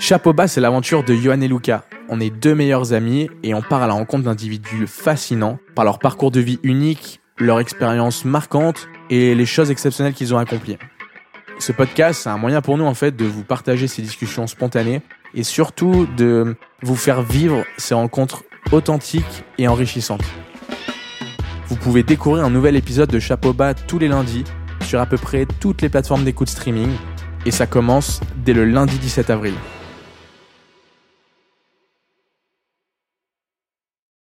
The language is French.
Chapeau bas, c'est l'aventure de Johan et Luca. On est deux meilleurs amis et on part à la rencontre d'individus fascinants par leur parcours de vie unique, leur expérience marquante et les choses exceptionnelles qu'ils ont accomplies. Ce podcast, c'est un moyen pour nous en fait de vous partager ces discussions spontanées et surtout de vous faire vivre ces rencontres authentiques et enrichissantes. Vous pouvez découvrir un nouvel épisode de Chapeau bas tous les lundis sur à peu près toutes les plateformes d'écoute streaming et ça commence dès le lundi 17 avril.